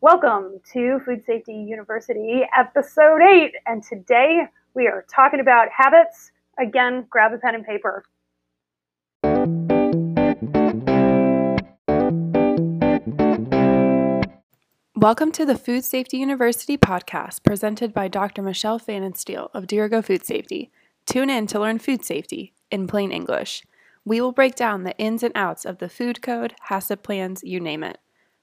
Welcome to Food Safety University, episode 8. And today we are talking about habits. Again, grab a pen and paper. Welcome to the Food Safety University podcast presented by Dr. Michelle Pfannenstiel of Dirigo Food Safety. Tune in to learn food safety in plain English. We will break down the ins and outs of the food code, HACCP plans, you name it.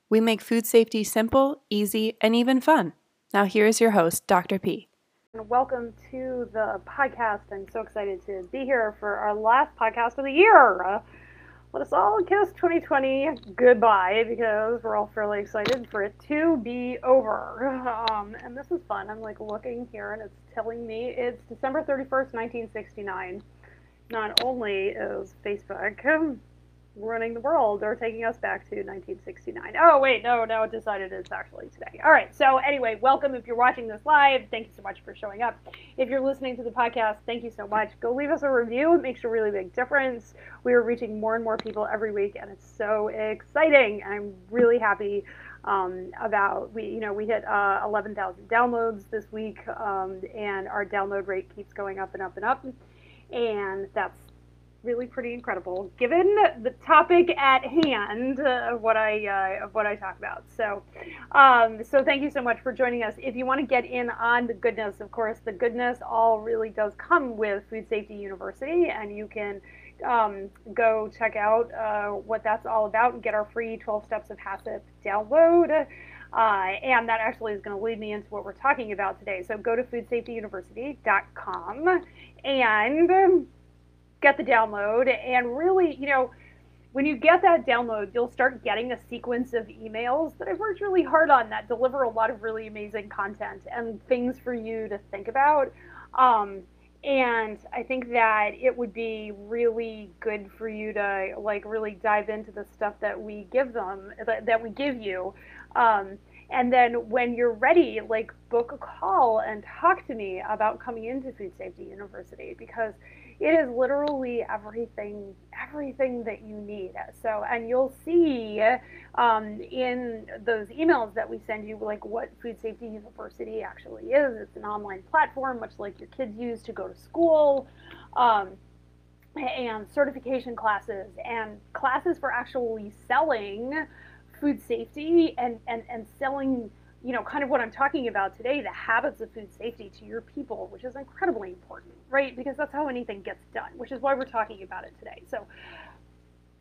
We make food safety simple, easy, and even fun. Now, here is your host, Dr. P. And welcome to the podcast. I'm so excited to be here for our last podcast of the year. Uh, let us all kiss 2020 goodbye because we're all fairly excited for it to be over. Um, and this is fun. I'm like looking here and it's telling me it's December 31st, 1969. Not only is Facebook running the world or taking us back to 1969. Oh, wait, no, no, it decided it's actually today. All right, so anyway, welcome if you're watching this live. Thank you so much for showing up. If you're listening to the podcast, thank you so much. Go leave us a review, it makes a really big difference. We are reaching more and more people every week, and it's so exciting. I'm really happy. Um, about we you know we hit uh, 11,000 downloads this week um, and our download rate keeps going up and up and up and that's really pretty incredible, given the topic at hand of what I uh, of what I talk about. So, um, so thank you so much for joining us. If you want to get in on the goodness, of course, the goodness all really does come with Food Safety University, and you can um, go check out uh, what that's all about and get our free 12 steps of HACCP download. Uh, and that actually is going to lead me into what we're talking about today. So go to foodsafetyuniversity.com and get the download and really, you know, when you get that download, you'll start getting a sequence of emails that I've worked really hard on that deliver a lot of really amazing content and things for you to think about. Um, and I think that it would be really good for you to like really dive into the stuff that we give them, that, that we give you. Um, and then when you're ready, like book a call and talk to me about coming into Food Safety University because it is literally everything everything that you need. So and you'll see um, in those emails that we send you like what food safety university actually is. It's an online platform much like your kids use to go to school um, and certification classes and classes for actually selling food safety and and, and selling you know, kind of what I'm talking about today, the habits of food safety to your people, which is incredibly important, right? Because that's how anything gets done, which is why we're talking about it today. So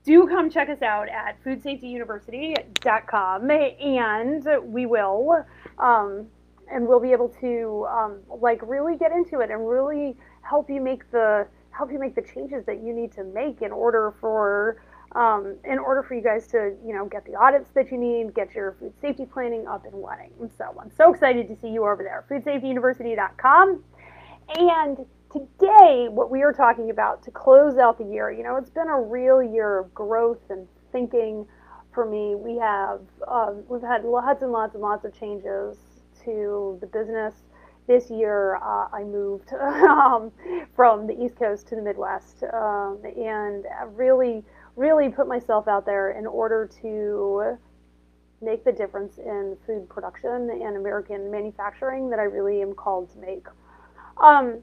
do come check us out at foodsafetyuniversity.com and we will, um, and we'll be able to um, like really get into it and really help you make the help you make the changes that you need to make in order for um, in order for you guys to, you know, get the audits that you need, get your food safety planning up and running. And so I'm so excited to see you over there, foodsafetyuniversity.com. And today, what we are talking about to close out the year, you know, it's been a real year of growth and thinking for me. We have, um, we've had lots and lots and lots of changes to the business. This year, uh, I moved um, from the East Coast to the Midwest um, and really really put myself out there in order to make the difference in food production and American manufacturing that I really am called to make. Um,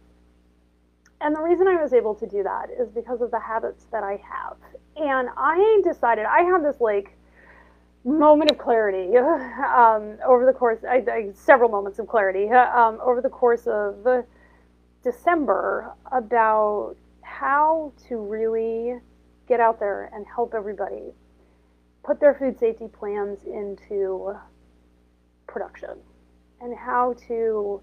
and the reason I was able to do that is because of the habits that I have. And I decided, I had this like moment of clarity um, over the course, I, I, several moments of clarity um, over the course of December about how to really get out there and help everybody put their food safety plans into production and how to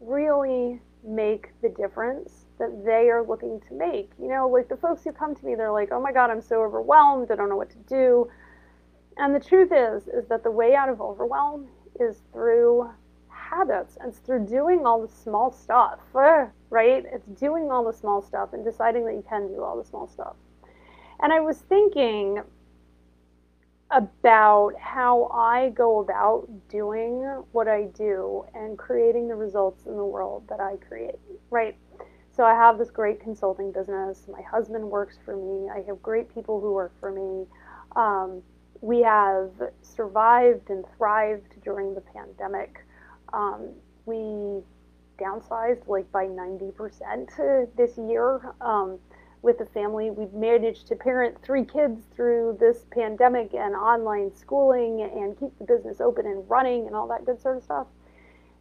really make the difference that they are looking to make. You know, like the folks who come to me, they're like, oh my God, I'm so overwhelmed. I don't know what to do. And the truth is, is that the way out of overwhelm is through habits and it's through doing all the small stuff, right? It's doing all the small stuff and deciding that you can do all the small stuff. And I was thinking about how I go about doing what I do and creating the results in the world that I create, right? So I have this great consulting business. My husband works for me. I have great people who work for me. Um, we have survived and thrived during the pandemic. Um, we downsized like by 90% this year um, with the family. We've managed to parent three kids through this pandemic and online schooling and keep the business open and running and all that good sort of stuff.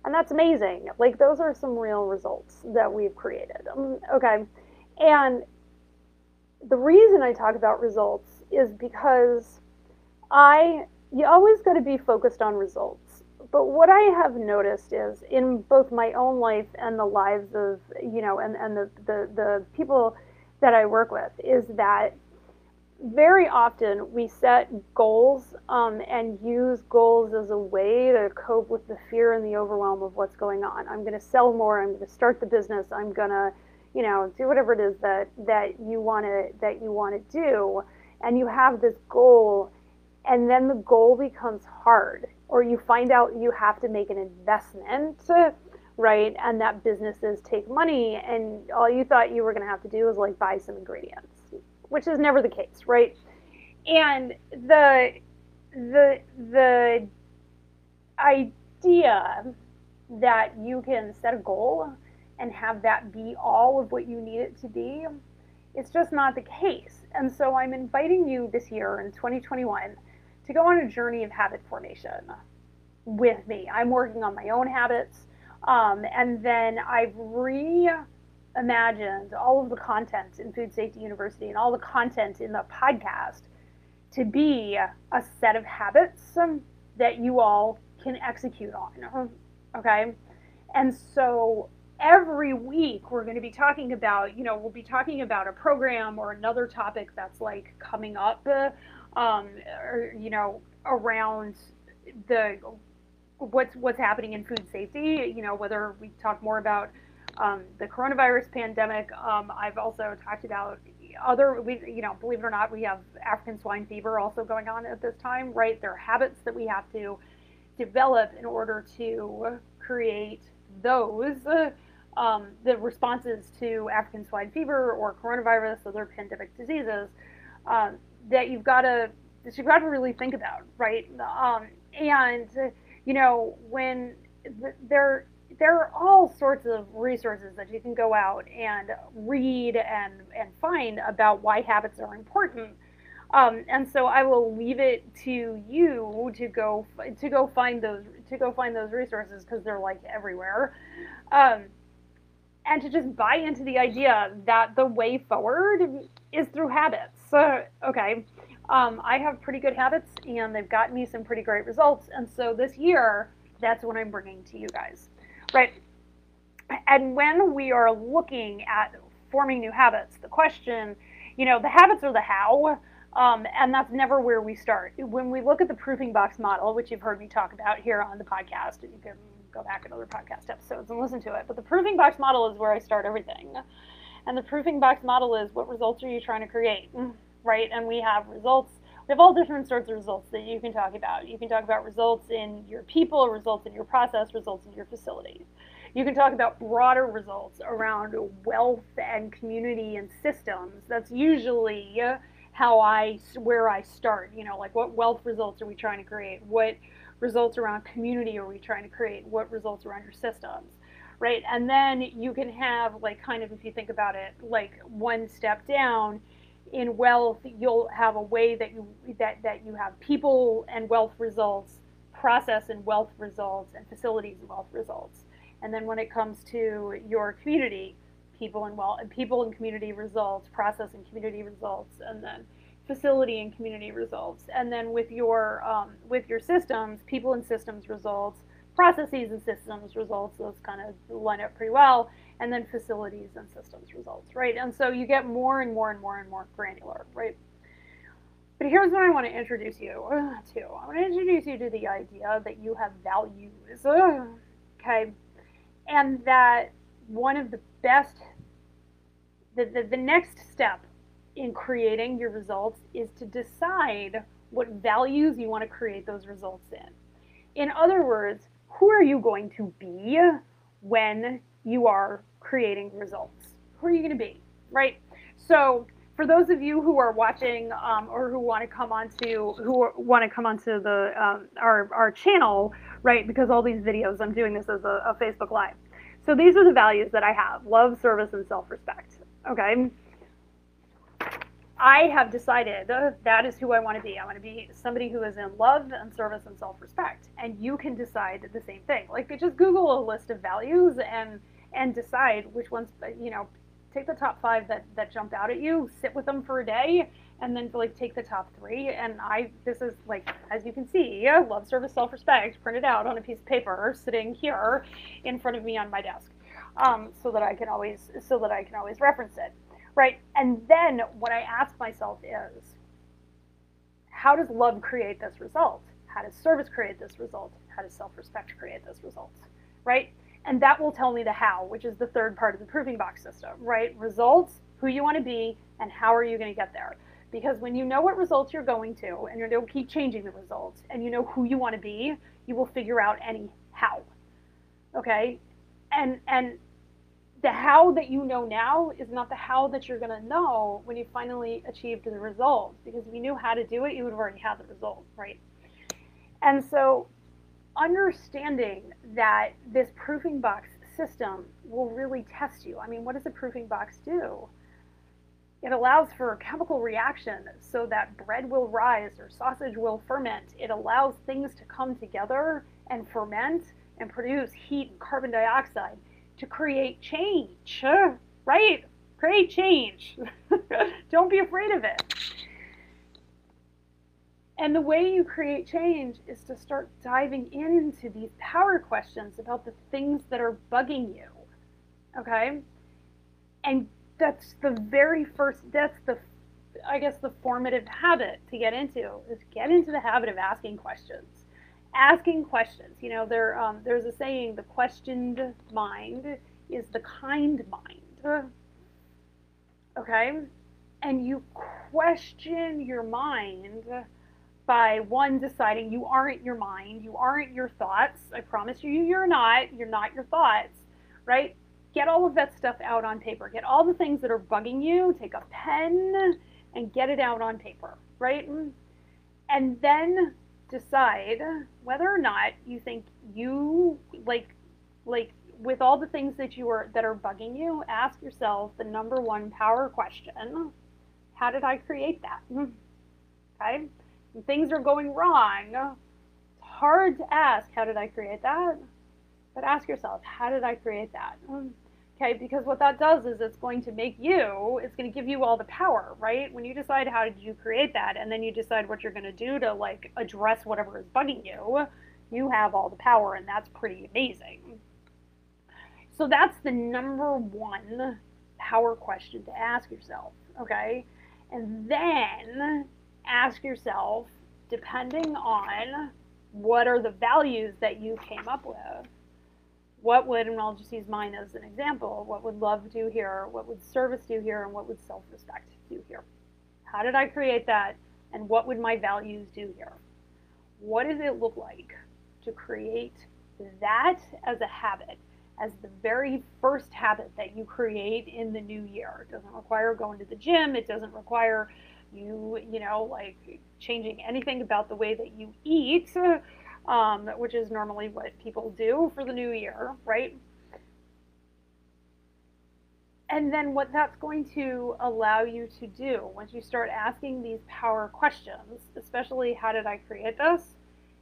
And that's amazing. Like, those are some real results that we've created. Um, okay. And the reason I talk about results is because I, you always got to be focused on results. But what I have noticed is in both my own life and the lives of, you know, and, and the, the, the people that I work with is that very often we set goals um, and use goals as a way to cope with the fear and the overwhelm of what's going on. I'm going to sell more. I'm going to start the business. I'm going to, you know, do whatever it is that that you want to that you want to do, and you have this goal, and then the goal becomes hard, or you find out you have to make an investment, right? And that businesses take money, and all you thought you were going to have to do is like buy some ingredients which is never the case, right? And the the the idea that you can set a goal and have that be all of what you need it to be, it's just not the case. And so I'm inviting you this year in 2021 to go on a journey of habit formation with me. I'm working on my own habits. Um, and then I've re imagined all of the content in Food Safety University and all the content in the podcast to be a set of habits that you all can execute on. Okay. And so every week we're going to be talking about, you know, we'll be talking about a program or another topic that's like coming up, um, or, you know, around the what's what's happening in food safety, you know, whether we talk more about um, the coronavirus pandemic. Um, I've also talked about other, we, you know, believe it or not, we have African swine fever also going on at this time, right? There are habits that we have to develop in order to create those, um, the responses to African swine fever or coronavirus, other pandemic diseases, um, that you've got to, that you've got to really think about, right? Um, and, you know, when there, there are all sorts of resources that you can go out and read and, and find about why habits are important. Um, and so I will leave it to you to go to go find those to go find those resources because they're like everywhere, um, and to just buy into the idea that the way forward is through habits. So, okay, um, I have pretty good habits and they've gotten me some pretty great results. And so this year, that's what I'm bringing to you guys. Right. And when we are looking at forming new habits, the question, you know, the habits are the how, um, and that's never where we start. When we look at the proofing box model, which you've heard me talk about here on the podcast, and you can go back in other podcast episodes and listen to it, but the proofing box model is where I start everything. And the proofing box model is what results are you trying to create, right? And we have results we have all different sorts of results that you can talk about. You can talk about results in your people, results in your process, results in your facilities. You can talk about broader results around wealth and community and systems. That's usually how I where I start. You know, like what wealth results are we trying to create? What results around community are we trying to create? What results around your systems? Right? And then you can have like kind of if you think about it, like one step down, in wealth, you'll have a way that you that that you have people and wealth results, process and wealth results, and facilities and wealth results. And then when it comes to your community, people and wealth, and people and community results, process and community results, and then facility and community results. And then with your um, with your systems, people and systems results, processes and systems results, those kind of line up pretty well and then facilities and systems results, right? And so you get more and more and more and more granular, right? But here's what I want to introduce you uh, to. I want to introduce you to the idea that you have values, uh, okay? And that one of the best, the, the, the next step in creating your results is to decide what values you want to create those results in. In other words, who are you going to be when you are creating results. Who are you going to be, right? So for those of you who are watching um, or who want to come onto who want to come onto the um, our our channel, right? Because all these videos, I'm doing this as a, a Facebook Live. So these are the values that I have: love, service, and self-respect. Okay. I have decided that is who I want to be. I want to be somebody who is in love and service and self-respect. And you can decide the same thing. Like just Google a list of values and and decide which ones you know take the top five that that jumped out at you sit with them for a day and then like take the top three and i this is like as you can see love service self-respect printed out on a piece of paper sitting here in front of me on my desk um, so that i can always so that i can always reference it right and then what i ask myself is how does love create this result how does service create this result how does self-respect create this result right and that will tell me the how, which is the third part of the proofing box system, right? Results, who you want to be, and how are you going to get there. Because when you know what results you're going to, and you're going to keep changing the results, and you know who you want to be, you will figure out any how. Okay? And and the how that you know now is not the how that you're going to know when you finally achieved the result. Because if you knew how to do it, you would have already had the result, right? And so understanding that this proofing box system will really test you. I mean, what does a proofing box do? It allows for a chemical reaction so that bread will rise or sausage will ferment. It allows things to come together and ferment and produce heat and carbon dioxide to create change, right? Create change. Don't be afraid of it. And the way you create change is to start diving into these power questions about the things that are bugging you. Okay? And that's the very first, that's the, I guess, the formative habit to get into is get into the habit of asking questions. Asking questions. You know, there, um, there's a saying the questioned mind is the kind mind. Okay? And you question your mind by one deciding you aren't your mind, you aren't your thoughts. I promise you, you're not. You're not your thoughts, right? Get all of that stuff out on paper. Get all the things that are bugging you. Take a pen and get it out on paper, right? And then decide whether or not you think you like like with all the things that you are that are bugging you, ask yourself the number one power question. How did I create that? Hmm. Okay? and things are going wrong, it's hard to ask, how did I create that? But ask yourself, how did I create that? Hmm. Okay, because what that does is it's going to make you, it's going to give you all the power, right? When you decide how did you create that, and then you decide what you're going to do to like address whatever is bugging you, you have all the power, and that's pretty amazing. So that's the number one power question to ask yourself, okay? And then ask yourself, depending on what are the values that you came up with, what would, and I'll just use mine as an example, what would love do here, what would service do here, and what would self respect do here? How did I create that, and what would my values do here? What does it look like to create that as a habit, as the very first habit that you create in the new year? It doesn't require going to the gym, it doesn't require you you know like changing anything about the way that you eat um, which is normally what people do for the new year right? And then what that's going to allow you to do once you start asking these power questions especially how did i create this?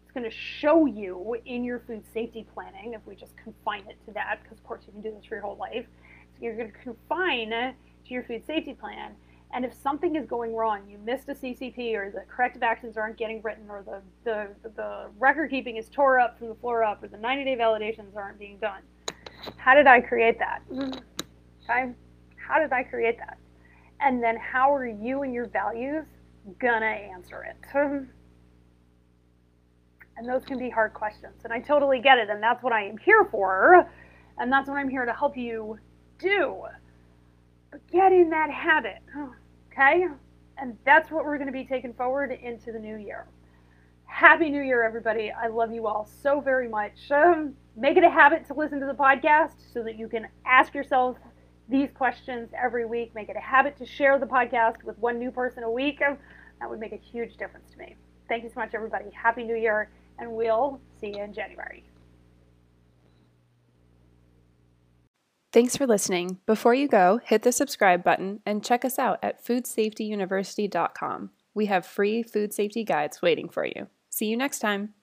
It's going to show you in your food safety planning if we just confine it to that because of course you can do this for your whole life. So you're going to confine to your food safety plan and if something is going wrong, you missed a CCP or the corrective actions aren't getting written or the, the, the record keeping is tore up from the floor up or the 90 day validations aren't being done. How did I create that? Mm-hmm. Okay? How did I create that? And then how are you and your values gonna answer it? And those can be hard questions. And I totally get it. And that's what I am here for. And that's what I'm here to help you do. But get in that habit. Okay? And that's what we're going to be taking forward into the new year. Happy New Year, everybody. I love you all so very much. Um, make it a habit to listen to the podcast so that you can ask yourself these questions every week. Make it a habit to share the podcast with one new person a week. That would make a huge difference to me. Thank you so much, everybody. Happy New Year, and we'll see you in January. Thanks for listening. Before you go, hit the subscribe button and check us out at foodsafetyuniversity.com. We have free food safety guides waiting for you. See you next time.